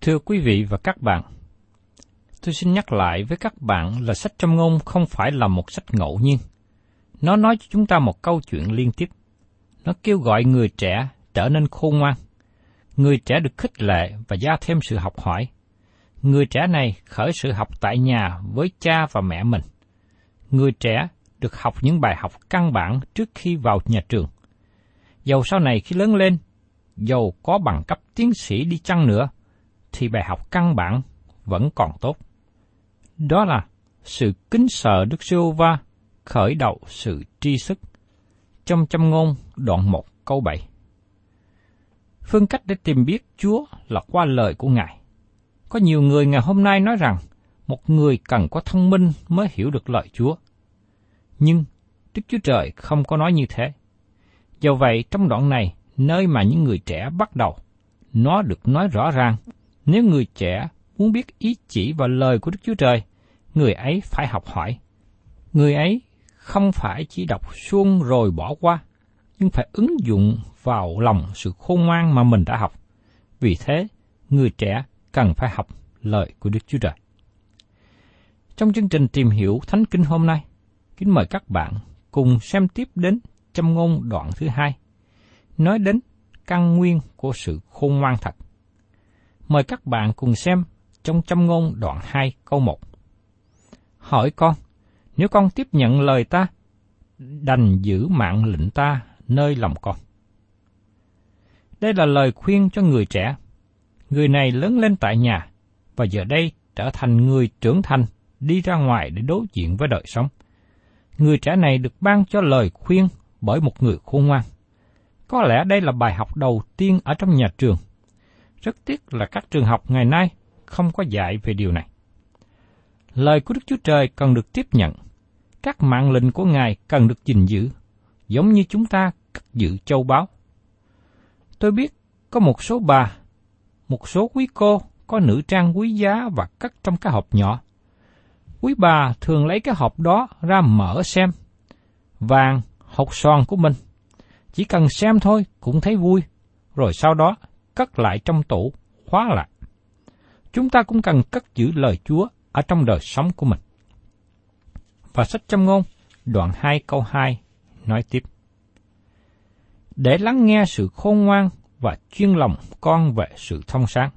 Thưa quý vị và các bạn, tôi xin nhắc lại với các bạn là sách trong ngôn không phải là một sách ngẫu nhiên. Nó nói cho chúng ta một câu chuyện liên tiếp. Nó kêu gọi người trẻ trở nên khôn ngoan. Người trẻ được khích lệ và gia thêm sự học hỏi. Người trẻ này khởi sự học tại nhà với cha và mẹ mình. Người trẻ được học những bài học căn bản trước khi vào nhà trường. Dầu sau này khi lớn lên, dầu có bằng cấp tiến sĩ đi chăng nữa, thì bài học căn bản vẫn còn tốt. Đó là sự kính sợ Đức Sưu va khởi đầu sự tri thức. Trong châm ngôn đoạn 1 câu 7. Phương cách để tìm biết Chúa là qua lời của Ngài. Có nhiều người ngày hôm nay nói rằng một người cần có thông minh mới hiểu được lời Chúa. Nhưng Đức Chúa Trời không có nói như thế. Do vậy, trong đoạn này, nơi mà những người trẻ bắt đầu, nó được nói rõ ràng, nếu người trẻ muốn biết ý chỉ và lời của Đức Chúa Trời, người ấy phải học hỏi. Người ấy không phải chỉ đọc suông rồi bỏ qua, nhưng phải ứng dụng vào lòng sự khôn ngoan mà mình đã học. Vì thế, người trẻ cần phải học lời của Đức Chúa Trời. Trong chương trình tìm hiểu Thánh Kinh hôm nay, kính mời các bạn cùng xem tiếp đến châm ngôn đoạn thứ hai, nói đến căn nguyên của sự khôn ngoan thật. Mời các bạn cùng xem trong châm ngôn đoạn 2 câu 1. Hỏi con, nếu con tiếp nhận lời ta, đành giữ mạng lệnh ta nơi lòng con. Đây là lời khuyên cho người trẻ. Người này lớn lên tại nhà, và giờ đây trở thành người trưởng thành, đi ra ngoài để đối diện với đời sống. Người trẻ này được ban cho lời khuyên bởi một người khôn ngoan. Có lẽ đây là bài học đầu tiên ở trong nhà trường. Rất tiếc là các trường học ngày nay không có dạy về điều này. Lời của Đức Chúa Trời cần được tiếp nhận. Các mạng lệnh của Ngài cần được gìn giữ, giống như chúng ta cất giữ châu báu. Tôi biết có một số bà, một số quý cô có nữ trang quý giá và cất trong cái hộp nhỏ. Quý bà thường lấy cái hộp đó ra mở xem. Vàng, hộp son của mình. Chỉ cần xem thôi cũng thấy vui, rồi sau đó cất lại trong tủ, khóa lại. Chúng ta cũng cần cất giữ lời Chúa ở trong đời sống của mình. Và sách châm ngôn, đoạn 2 câu 2, nói tiếp. Để lắng nghe sự khôn ngoan và chuyên lòng con về sự thông sáng.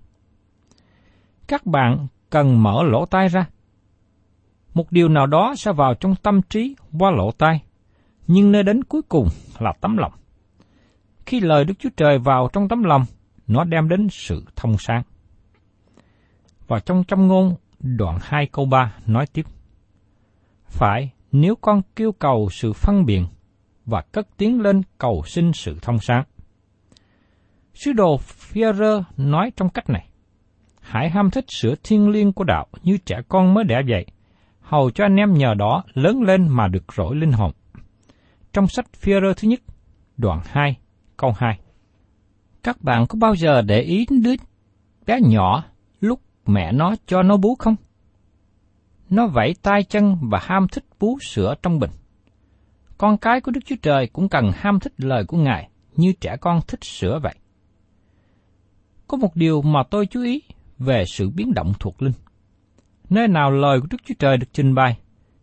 Các bạn cần mở lỗ tai ra. Một điều nào đó sẽ vào trong tâm trí qua lỗ tai, nhưng nơi đến cuối cùng là tấm lòng. Khi lời Đức Chúa Trời vào trong tấm lòng, nó đem đến sự thông sáng. Và trong trăm ngôn, đoạn 2 câu 3 nói tiếp. Phải, nếu con kêu cầu sự phân biện và cất tiếng lên cầu xin sự thông sáng. Sứ đồ Führer nói trong cách này, hãy ham thích sữa thiên liêng của đạo như trẻ con mới đẻ dậy, hầu cho anh em nhờ đó lớn lên mà được rỗi linh hồn. Trong sách Führer thứ nhất, đoạn 2, câu 2. Các bạn có bao giờ để ý đứa bé nhỏ lúc mẹ nó cho nó bú không? Nó vẫy tay chân và ham thích bú sữa trong bình. Con cái của Đức Chúa Trời cũng cần ham thích lời của Ngài như trẻ con thích sữa vậy. Có một điều mà tôi chú ý về sự biến động thuộc linh. Nơi nào lời của Đức Chúa Trời được trình bày,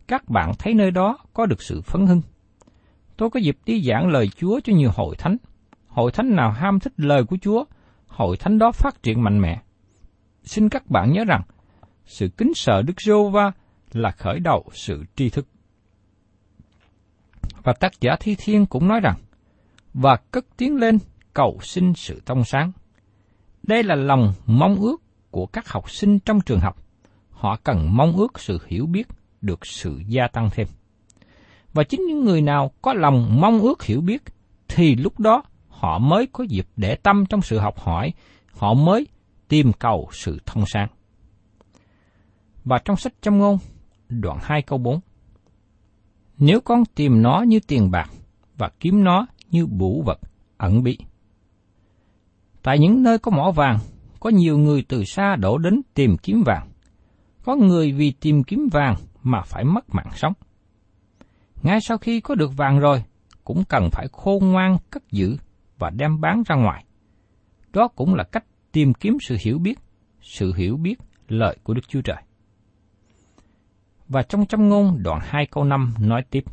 các bạn thấy nơi đó có được sự phấn hưng. Tôi có dịp đi giảng lời Chúa cho nhiều hội thánh. Hội thánh nào ham thích lời của Chúa, hội thánh đó phát triển mạnh mẽ. Xin các bạn nhớ rằng, sự kính sợ Đức giê va là khởi đầu sự tri thức. Và tác giả Thi Thiên cũng nói rằng, và cất tiếng lên cầu xin sự thông sáng. Đây là lòng mong ước của các học sinh trong trường học. Họ cần mong ước sự hiểu biết được sự gia tăng thêm. Và chính những người nào có lòng mong ước hiểu biết, thì lúc đó họ mới có dịp để tâm trong sự học hỏi, họ mới tìm cầu sự thông sáng. Và trong sách châm ngôn, đoạn 2 câu 4. Nếu con tìm nó như tiền bạc và kiếm nó như bủ vật ẩn bí. Tại những nơi có mỏ vàng, có nhiều người từ xa đổ đến tìm kiếm vàng. Có người vì tìm kiếm vàng mà phải mất mạng sống. Ngay sau khi có được vàng rồi, cũng cần phải khôn ngoan cất giữ và đem bán ra ngoài. Đó cũng là cách tìm kiếm sự hiểu biết, sự hiểu biết lời của Đức Chúa Trời. Và trong trăm ngôn đoạn 2 câu 5 nói tiếp.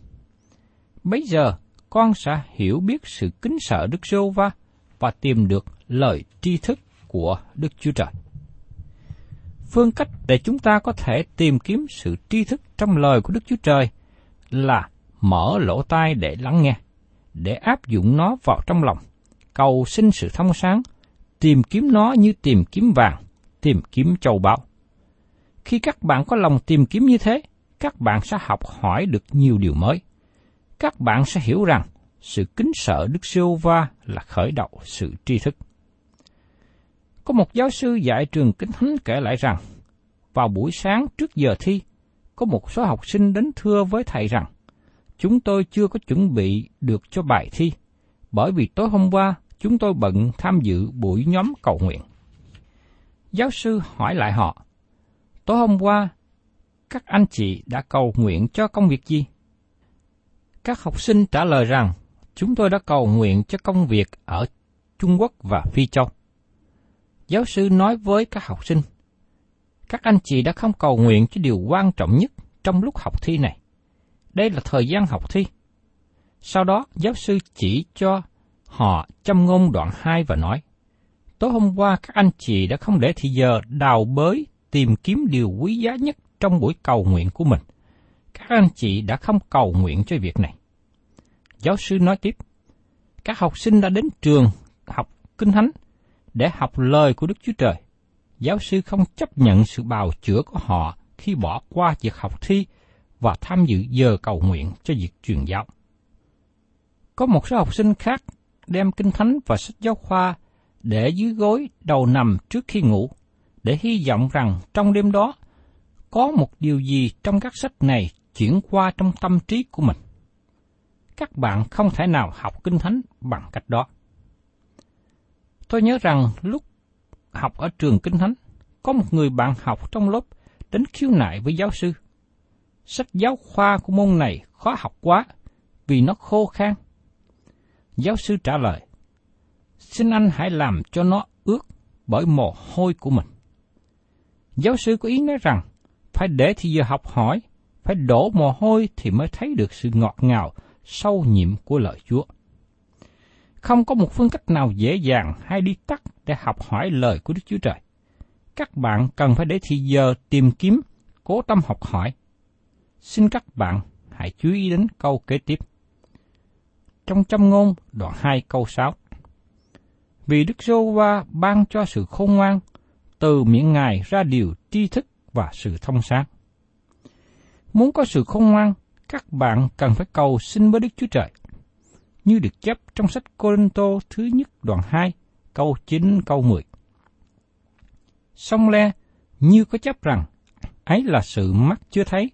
Bây giờ con sẽ hiểu biết sự kính sợ Đức Sô va và tìm được lời tri thức của Đức Chúa Trời. Phương cách để chúng ta có thể tìm kiếm sự tri thức trong lời của Đức Chúa Trời là mở lỗ tai để lắng nghe, để áp dụng nó vào trong lòng, cầu xin sự thông sáng, tìm kiếm nó như tìm kiếm vàng, tìm kiếm châu báu. Khi các bạn có lòng tìm kiếm như thế, các bạn sẽ học hỏi được nhiều điều mới. Các bạn sẽ hiểu rằng sự kính sợ Đức Siêu Va là khởi đầu sự tri thức. Có một giáo sư dạy trường Kinh Thánh kể lại rằng, vào buổi sáng trước giờ thi, có một số học sinh đến thưa với thầy rằng, chúng tôi chưa có chuẩn bị được cho bài thi, bởi vì tối hôm qua chúng tôi bận tham dự buổi nhóm cầu nguyện. Giáo sư hỏi lại họ, tối hôm qua các anh chị đã cầu nguyện cho công việc gì? Các học sinh trả lời rằng, chúng tôi đã cầu nguyện cho công việc ở Trung Quốc và Phi Châu. Giáo sư nói với các học sinh, các anh chị đã không cầu nguyện cho điều quan trọng nhất trong lúc học thi này. Đây là thời gian học thi. Sau đó, giáo sư chỉ cho họ châm ngôn đoạn 2 và nói, Tối hôm qua các anh chị đã không để thì giờ đào bới tìm kiếm điều quý giá nhất trong buổi cầu nguyện của mình. Các anh chị đã không cầu nguyện cho việc này. Giáo sư nói tiếp, các học sinh đã đến trường học kinh thánh để học lời của Đức Chúa Trời. Giáo sư không chấp nhận sự bào chữa của họ khi bỏ qua việc học thi và tham dự giờ cầu nguyện cho việc truyền giáo. Có một số học sinh khác đem kinh thánh và sách giáo khoa để dưới gối đầu nằm trước khi ngủ, để hy vọng rằng trong đêm đó có một điều gì trong các sách này chuyển qua trong tâm trí của mình. Các bạn không thể nào học kinh thánh bằng cách đó. Tôi nhớ rằng lúc học ở trường kinh thánh, có một người bạn học trong lớp đến khiếu nại với giáo sư. Sách giáo khoa của môn này khó học quá vì nó khô khan. Giáo sư trả lời, xin anh hãy làm cho nó ướt bởi mồ hôi của mình. Giáo sư có ý nói rằng, phải để thì giờ học hỏi, phải đổ mồ hôi thì mới thấy được sự ngọt ngào, sâu nhiệm của lời Chúa. Không có một phương cách nào dễ dàng hay đi tắt để học hỏi lời của Đức Chúa Trời. các bạn cần phải để thì giờ tìm kiếm, cố tâm học hỏi. Xin các bạn hãy chú ý đến câu kế tiếp. Trong châm ngôn đoạn 2 câu 6. Vì Đức Giô Va ban cho sự khôn ngoan, từ miệng Ngài ra điều tri thức và sự thông sáng. Muốn có sự khôn ngoan, các bạn cần phải cầu xin với Đức Chúa Trời. Như được chép trong sách Cô-rin-tô thứ nhất đoạn 2, câu 9 câu 10. Song le, như có chấp rằng, ấy là sự mắt chưa thấy,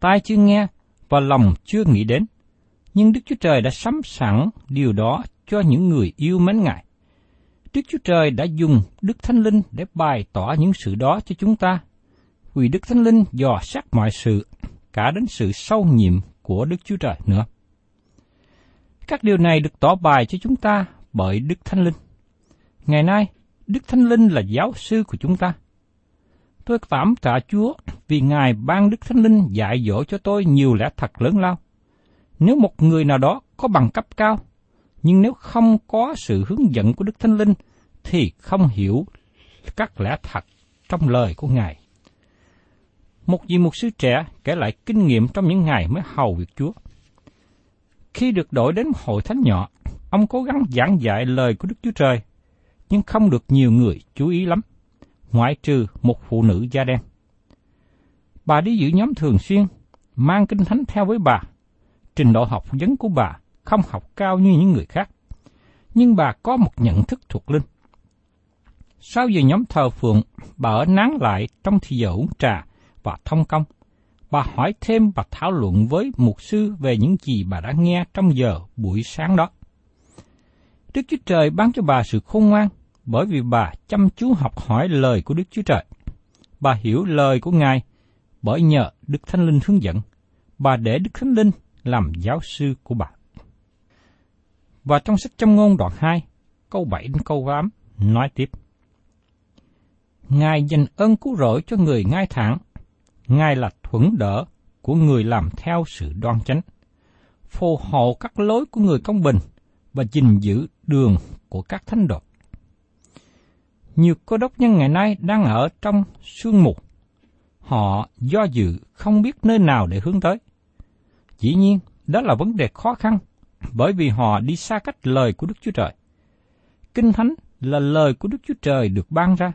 tai chưa nghe và lòng chưa nghĩ đến. Nhưng Đức Chúa Trời đã sắm sẵn điều đó cho những người yêu mến Ngài. Đức Chúa Trời đã dùng Đức Thánh Linh để bày tỏ những sự đó cho chúng ta, vì Đức Thánh Linh dò xét mọi sự, cả đến sự sâu nhiệm của Đức Chúa Trời nữa. Các điều này được tỏ bài cho chúng ta bởi Đức Thánh Linh. Ngày nay, Đức Thánh Linh là giáo sư của chúng ta. Tôi cảm tạ Chúa vì Ngài ban Đức Thánh Linh dạy dỗ cho tôi nhiều lẽ thật lớn lao. Nếu một người nào đó có bằng cấp cao, nhưng nếu không có sự hướng dẫn của Đức Thánh Linh, thì không hiểu các lẽ thật trong lời của Ngài. Một vị mục sư trẻ kể lại kinh nghiệm trong những ngày mới hầu việc Chúa. Khi được đổi đến hội thánh nhỏ, ông cố gắng giảng dạy lời của Đức Chúa Trời, nhưng không được nhiều người chú ý lắm, ngoại trừ một phụ nữ da đen. Bà đi giữ nhóm thường xuyên, mang kinh thánh theo với bà. Trình độ học vấn của bà không học cao như những người khác, nhưng bà có một nhận thức thuộc linh. Sau giờ nhóm thờ phượng, bà ở nán lại trong thì giờ uống trà và thông công. Bà hỏi thêm và thảo luận với mục sư về những gì bà đã nghe trong giờ buổi sáng đó. Đức Chúa Trời ban cho bà sự khôn ngoan, bởi vì bà chăm chú học hỏi lời của Đức Chúa Trời. Bà hiểu lời của Ngài bởi nhờ Đức Thánh Linh hướng dẫn. Bà để Đức Thánh Linh làm giáo sư của bà. Và trong sách châm ngôn đoạn 2, câu 7 đến câu 8 nói tiếp. Ngài dành ơn cứu rỗi cho người ngai thẳng. Ngài là thuẫn đỡ của người làm theo sự đoan chánh. Phù hộ các lối của người công bình và gìn giữ đường của các thánh đồ. Nhiều cơ đốc nhân ngày nay đang ở trong sương mù. Họ do dự không biết nơi nào để hướng tới. Dĩ nhiên, đó là vấn đề khó khăn, bởi vì họ đi xa cách lời của Đức Chúa Trời. Kinh Thánh là lời của Đức Chúa Trời được ban ra.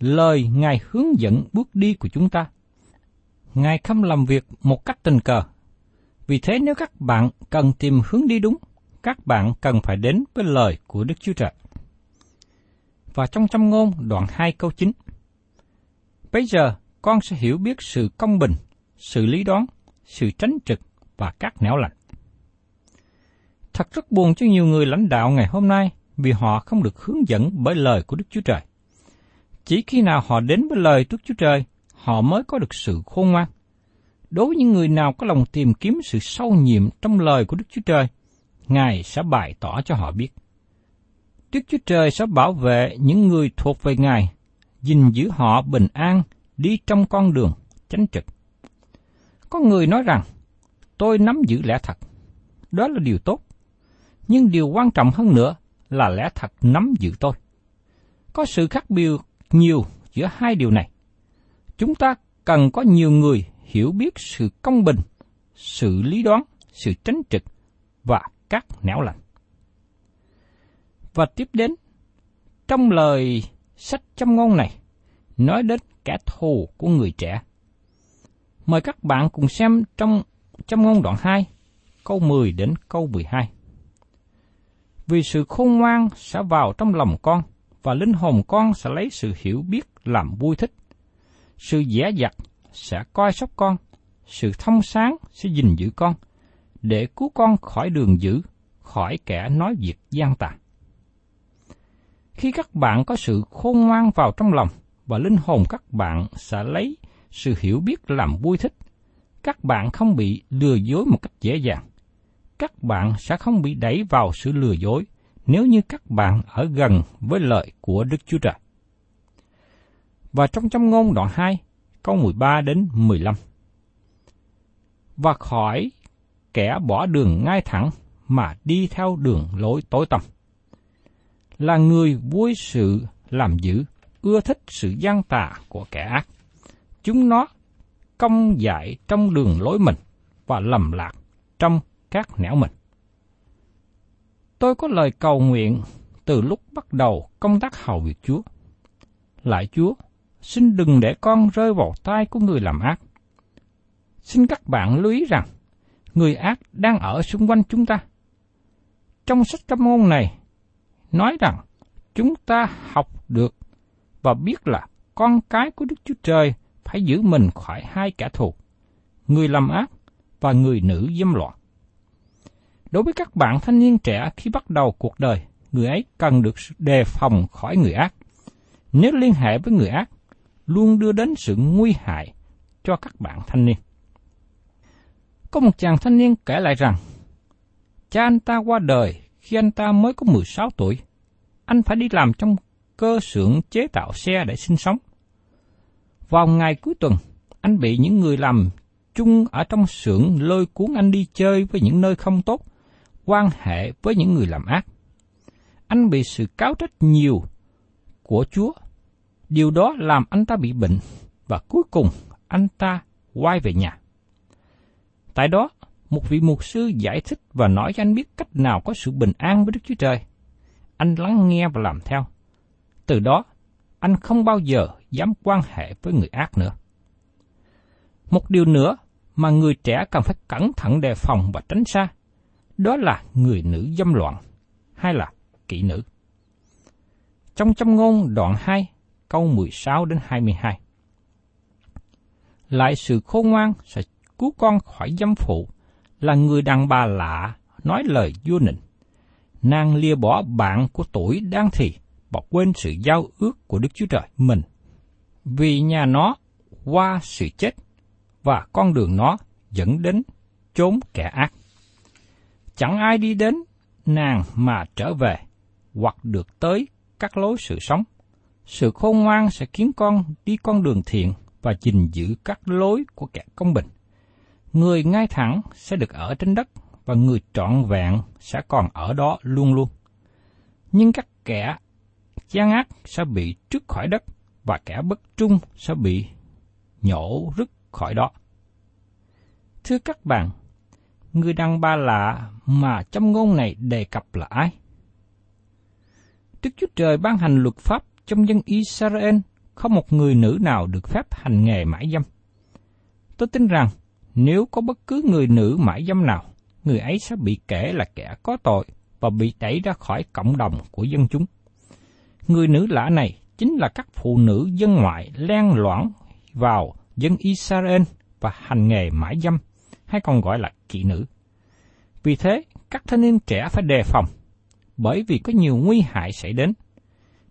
Lời Ngài hướng dẫn bước đi của chúng ta. Ngài không làm việc một cách tình cờ. Vì thế nếu các bạn cần tìm hướng đi đúng, các bạn cần phải đến với lời của Đức Chúa Trời. Và trong châm ngôn đoạn 2 câu 9. Bây giờ con sẽ hiểu biết sự công bình, sự lý đoán, sự tránh trực và các nẻo lạnh. Thật rất buồn cho nhiều người lãnh đạo ngày hôm nay vì họ không được hướng dẫn bởi lời của Đức Chúa Trời. Chỉ khi nào họ đến với lời Đức Chúa Trời, họ mới có được sự khôn ngoan. Đối với những người nào có lòng tìm kiếm sự sâu nhiệm trong lời của Đức Chúa Trời, Ngài sẽ bày tỏ cho họ biết. Đức Chúa Trời sẽ bảo vệ những người thuộc về Ngài, gìn giữ họ bình an, đi trong con đường chánh trực. Có người nói rằng, tôi nắm giữ lẽ thật. Đó là điều tốt. Nhưng điều quan trọng hơn nữa là lẽ thật nắm giữ tôi. Có sự khác biệt nhiều giữa hai điều này. Chúng ta cần có nhiều người hiểu biết sự công bình, sự lý đoán, sự tránh trực và các nẻo lạnh. Và tiếp đến, trong lời sách châm ngôn này, nói đến kẻ thù của người trẻ. Mời các bạn cùng xem trong trong ngôn đoạn 2, câu 10 đến câu 12. Vì sự khôn ngoan sẽ vào trong lòng con, và linh hồn con sẽ lấy sự hiểu biết làm vui thích. Sự dễ dặt sẽ coi sóc con, sự thông sáng sẽ gìn giữ con, để cứu con khỏi đường dữ, khỏi kẻ nói việc gian tà. Khi các bạn có sự khôn ngoan vào trong lòng và linh hồn các bạn sẽ lấy sự hiểu biết làm vui thích, các bạn không bị lừa dối một cách dễ dàng. Các bạn sẽ không bị đẩy vào sự lừa dối nếu như các bạn ở gần với lợi của Đức Chúa Trời. Và trong trong ngôn đoạn 2, câu 13 đến 15. Và khỏi kẻ bỏ đường ngay thẳng mà đi theo đường lối tối tăm. Là người vui sự làm dữ, ưa thích sự gian tà của kẻ ác. Chúng nó công dại trong đường lối mình và lầm lạc trong các nẻo mình. Tôi có lời cầu nguyện từ lúc bắt đầu công tác hầu việc Chúa. Lại Chúa, xin đừng để con rơi vào tay của người làm ác. Xin các bạn lưu ý rằng, người ác đang ở xung quanh chúng ta. Trong sách câm ngôn này, nói rằng chúng ta học được và biết là con cái của Đức Chúa Trời phải giữ mình khỏi hai kẻ thù, người làm ác và người nữ dâm loạn. Đối với các bạn thanh niên trẻ khi bắt đầu cuộc đời, người ấy cần được đề phòng khỏi người ác. Nếu liên hệ với người ác, luôn đưa đến sự nguy hại cho các bạn thanh niên. Có một chàng thanh niên kể lại rằng, cha anh ta qua đời khi anh ta mới có 16 tuổi. Anh phải đi làm trong cơ xưởng chế tạo xe để sinh sống. Vào ngày cuối tuần, anh bị những người làm chung ở trong xưởng lôi cuốn anh đi chơi với những nơi không tốt, quan hệ với những người làm ác. Anh bị sự cáo trách nhiều của Chúa. Điều đó làm anh ta bị bệnh và cuối cùng anh ta quay về nhà. Tại đó, một vị mục sư giải thích và nói cho anh biết cách nào có sự bình an với Đức Chúa Trời. Anh lắng nghe và làm theo. Từ đó, anh không bao giờ dám quan hệ với người ác nữa. Một điều nữa mà người trẻ cần phải cẩn thận đề phòng và tránh xa, đó là người nữ dâm loạn hay là kỹ nữ. Trong châm ngôn đoạn 2, câu 16 đến 22. Lại sự khôn ngoan sẽ cứu con khỏi dâm phụ, là người đàn bà lạ nói lời vua nịnh. Nàng lìa bỏ bạn của tuổi đang thì bỏ quên sự giao ước của Đức Chúa Trời mình. Vì nhà nó qua sự chết và con đường nó dẫn đến chốn kẻ ác. Chẳng ai đi đến nàng mà trở về hoặc được tới các lối sự sống. Sự khôn ngoan sẽ khiến con đi con đường thiện và gìn giữ các lối của kẻ công bình. Người ngay thẳng sẽ được ở trên đất và người trọn vẹn sẽ còn ở đó luôn luôn. Nhưng các kẻ gian ác sẽ bị trước khỏi đất và kẻ bất trung sẽ bị nhổ rứt khỏi đó. Thưa các bạn, người đàn bà lạ mà trong ngôn này đề cập là ai? Đức Chúa Trời ban hành luật pháp trong dân Israel không một người nữ nào được phép hành nghề mãi dâm. Tôi tin rằng nếu có bất cứ người nữ mãi dâm nào, người ấy sẽ bị kể là kẻ có tội và bị đẩy ra khỏi cộng đồng của dân chúng. Người nữ lạ này chính là các phụ nữ dân ngoại len loãng vào dân Israel và hành nghề mãi dâm, hay còn gọi là kỵ nữ. Vì thế, các thanh niên trẻ phải đề phòng, bởi vì có nhiều nguy hại xảy đến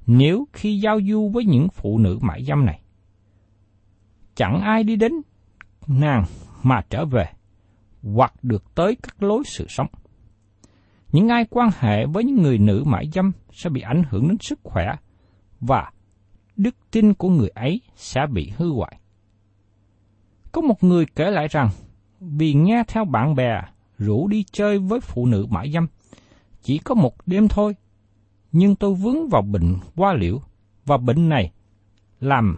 nếu khi giao du với những phụ nữ mại dâm này. Chẳng ai đi đến nàng mà trở về, hoặc được tới các lối sự sống. Những ai quan hệ với những người nữ mại dâm sẽ bị ảnh hưởng đến sức khỏe và đức tin của người ấy sẽ bị hư hoại. Có một người kể lại rằng, vì nghe theo bạn bè rủ đi chơi với phụ nữ mại dâm, chỉ có một đêm thôi, nhưng tôi vướng vào bệnh hoa liễu và bệnh này làm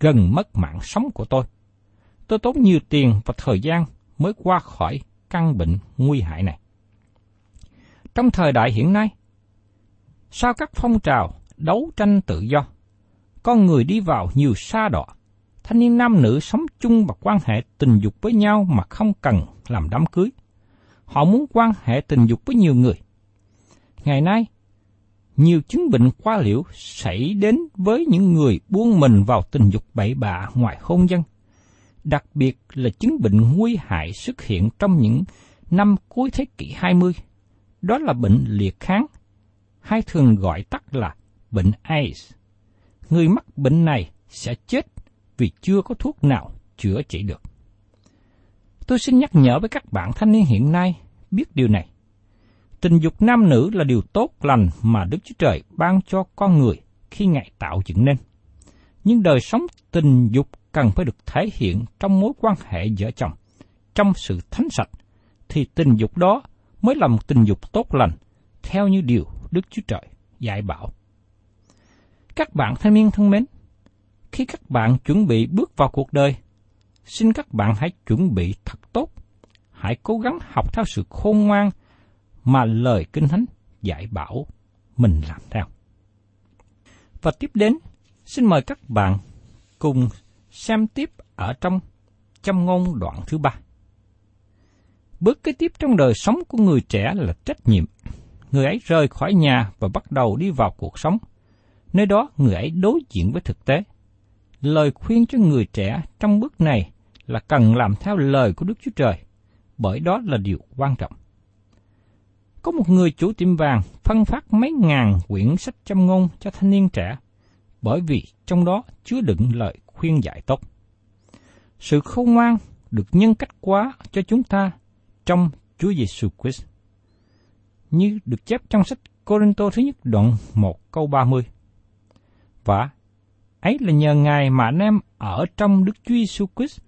gần mất mạng sống của tôi. Tôi tốn nhiều tiền và thời gian mới qua khỏi căn bệnh nguy hại này. Trong thời đại hiện nay, sau các phong trào đấu tranh tự do, con người đi vào nhiều xa đọa, thanh niên nam nữ sống chung và quan hệ tình dục với nhau mà không cần làm đám cưới. Họ muốn quan hệ tình dục với nhiều người. Ngày nay, nhiều chứng bệnh qua liễu xảy đến với những người buông mình vào tình dục bậy bạ ngoài hôn nhân. Đặc biệt là chứng bệnh nguy hại xuất hiện trong những năm cuối thế kỷ 20. Đó là bệnh liệt kháng, hay thường gọi tắt là bệnh AIDS. Người mắc bệnh này sẽ chết vì chưa có thuốc nào chữa trị được. Tôi xin nhắc nhở với các bạn thanh niên hiện nay biết điều này. Tình dục nam nữ là điều tốt lành mà Đức Chúa Trời ban cho con người khi Ngài tạo dựng nên. Nhưng đời sống tình dục cần phải được thể hiện trong mối quan hệ vợ chồng, trong sự thánh sạch, thì tình dục đó mới là một tình dục tốt lành, theo như điều Đức Chúa Trời dạy bảo. Các bạn thanh niên thân mến, khi các bạn chuẩn bị bước vào cuộc đời, xin các bạn hãy chuẩn bị thật tốt. Hãy cố gắng học theo sự khôn ngoan mà lời Kinh Thánh dạy bảo mình làm theo. Và tiếp đến, xin mời các bạn cùng xem tiếp ở trong châm ngôn đoạn thứ ba. Bước kế tiếp trong đời sống của người trẻ là trách nhiệm. Người ấy rời khỏi nhà và bắt đầu đi vào cuộc sống. Nơi đó người ấy đối diện với thực tế. Lời khuyên cho người trẻ trong bước này là cần làm theo lời của Đức Chúa Trời, bởi đó là điều quan trọng. Có một người chủ tiệm vàng phân phát mấy ngàn quyển sách châm ngôn cho thanh niên trẻ, bởi vì trong đó chứa đựng lời khuyên dạy tốt. Sự khôn ngoan được nhân cách quá cho chúng ta trong Chúa Giêsu Christ. Như được chép trong sách Corinto thứ nhất đoạn 1 câu 30. Và ấy là nhờ Ngài mà anh em ở trong Đức Chúa Giêsu Christ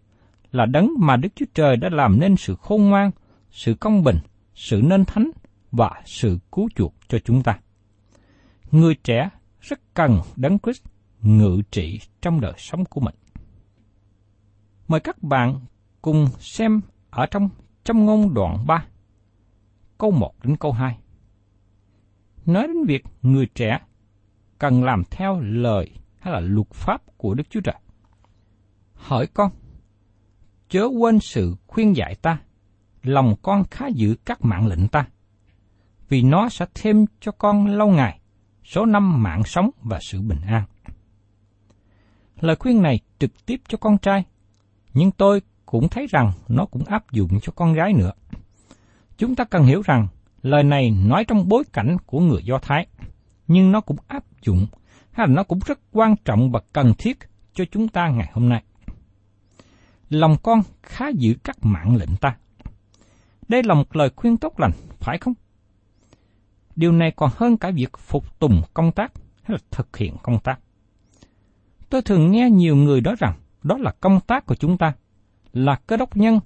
là đấng mà Đức Chúa Trời đã làm nên sự khôn ngoan, sự công bình, sự nên thánh và sự cứu chuộc cho chúng ta. Người trẻ rất cần đấng Christ ngự trị trong đời sống của mình. Mời các bạn cùng xem ở trong trong ngôn đoạn 3, câu 1 đến câu 2. Nói đến việc người trẻ cần làm theo lời hay là luật pháp của Đức Chúa Trời. Hỏi con, chớ quên sự khuyên dạy ta, lòng con khá giữ các mạng lệnh ta, vì nó sẽ thêm cho con lâu ngày số năm mạng sống và sự bình an. Lời khuyên này trực tiếp cho con trai, nhưng tôi cũng thấy rằng nó cũng áp dụng cho con gái nữa. Chúng ta cần hiểu rằng lời này nói trong bối cảnh của người Do Thái, nhưng nó cũng áp dụng hay là nó cũng rất quan trọng và cần thiết cho chúng ta ngày hôm nay. Lòng con khá giữ các mạng lệnh ta. Đây là một lời khuyên tốt lành, phải không? Điều này còn hơn cả việc phục tùng công tác hay là thực hiện công tác. Tôi thường nghe nhiều người nói rằng đó là công tác của chúng ta, là cơ đốc nhân,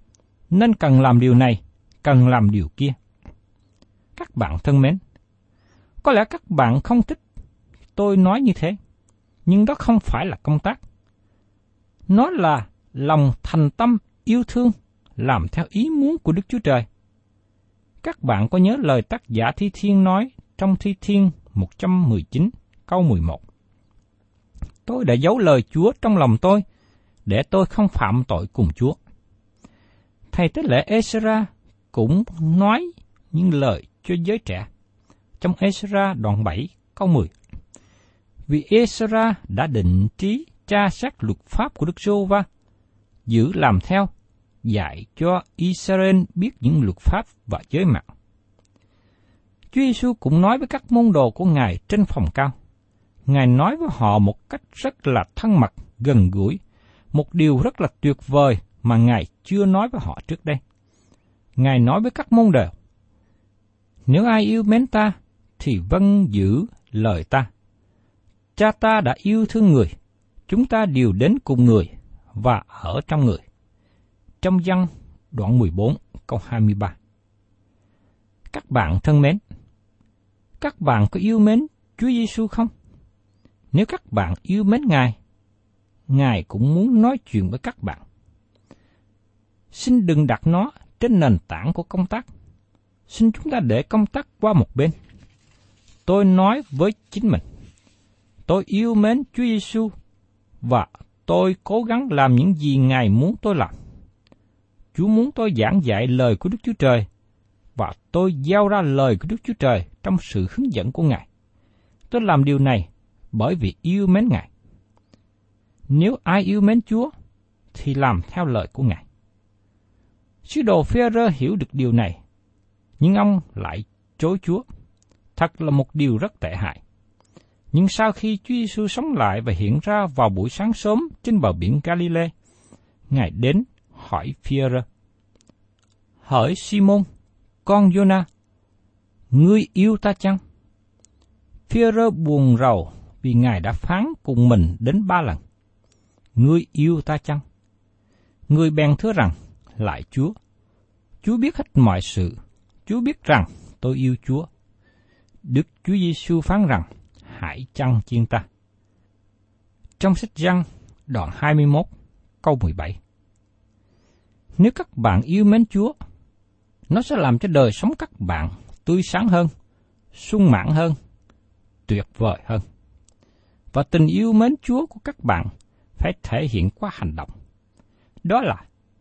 nên cần làm điều này, cần làm điều kia. Các bạn thân mến, có lẽ các bạn không thích tôi nói như thế, nhưng đó không phải là công tác. Nó là lòng thành tâm yêu thương, làm theo ý muốn của Đức Chúa Trời. Các bạn có nhớ lời tác giả Thi Thiên nói trong Thi Thiên 119 câu 11. Tôi đã giấu lời Chúa trong lòng tôi, để tôi không phạm tội cùng Chúa. Thầy tế lễ Ezra cũng nói những lời cho giới trẻ. Trong Ezra đoạn 7 câu 10. Vì Ezra đã định trí tra sát luật pháp của Đức Giô Va, giữ làm theo, dạy cho Israel biết những luật pháp và giới mạng. Chúa Giêsu cũng nói với các môn đồ của Ngài trên phòng cao. Ngài nói với họ một cách rất là thân mật, gần gũi, một điều rất là tuyệt vời mà Ngài chưa nói với họ trước đây. Ngài nói với các môn đồ, nếu ai yêu mến ta, thì vâng giữ lời ta. Cha ta đã yêu thương người, chúng ta đều đến cùng người và ở trong người. Trong văn đoạn 14 câu 23 Các bạn thân mến, các bạn có yêu mến Chúa Giêsu không? Nếu các bạn yêu mến Ngài, Ngài cũng muốn nói chuyện với các bạn. Xin đừng đặt nó trên nền tảng của công tác. Xin chúng ta để công tác qua một bên. Tôi nói với chính mình, tôi yêu mến Chúa Giêsu và tôi cố gắng làm những gì Ngài muốn tôi làm. Chúa muốn tôi giảng dạy lời của Đức Chúa Trời và tôi giao ra lời của Đức Chúa Trời trong sự hướng dẫn của Ngài. Tôi làm điều này bởi vì yêu mến Ngài. Nếu ai yêu mến Chúa, thì làm theo lời của Ngài. Sứ đồ Phêrô hiểu được điều này, nhưng ông lại chối Chúa. Thật là một điều rất tệ hại. Nhưng sau khi Chúa Giêsu sống lại và hiện ra vào buổi sáng sớm trên bờ biển Galilee, Ngài đến hỏi Phêrô: Hỏi Simon, con Jonah, ngươi yêu ta chăng? Phêrô buồn rầu vì Ngài đã phán cùng mình đến ba lần. Ngươi yêu ta chăng? Ngươi bèn thưa rằng, lại Chúa. Chúa biết hết mọi sự. Chúa biết rằng tôi yêu Chúa. Đức Chúa Giêsu phán rằng, hãy chăng chiên ta. trong sách Giăng đoạn 21 câu 17. Nếu các bạn yêu mến Chúa, nó sẽ làm cho đời sống các bạn tươi sáng hơn, sung mãn hơn, tuyệt vời hơn. Và tình yêu mến Chúa của các bạn phải thể hiện qua hành động. Đó là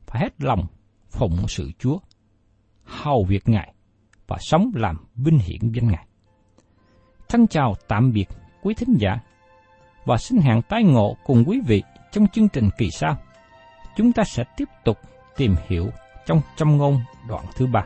phải hết lòng phụng sự Chúa, hầu việc Ngài và sống làm vinh hiển danh Ngài. Thân chào tạm biệt quý thính giả và xin hẹn tái ngộ cùng quý vị trong chương trình kỳ sau. Chúng ta sẽ tiếp tục tìm hiểu trong trăm ngôn đoạn thứ ba.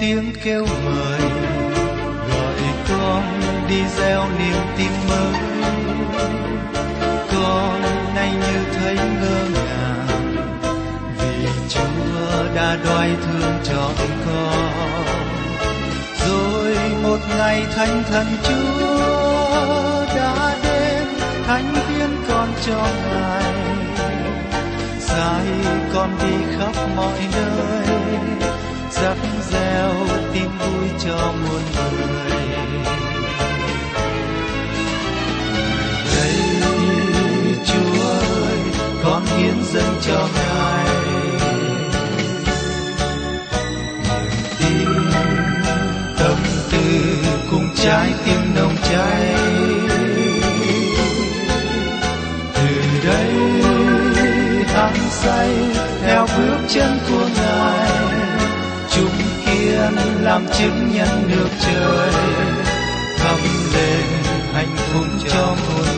Tiếng kêu mời, gọi con đi gieo niềm tin mới. Con nay như thấy ngơ ngàng, vì chúa đã đoái thương chọn con. Rồi một ngày thánh thần chúa đã đến, thánh hiến con cho ngài. Sai con đi khắp mọi nơi rắc gieo tin vui cho muôn người. Đây chúa ơi, con hiến dâng cho ngài. Niềm tin tâm tư cùng trái tim nồng cháy. Từ đây hăng say theo bước chân của làm chứng nhân được trời. Thắp lên hạnh phúc cho muôn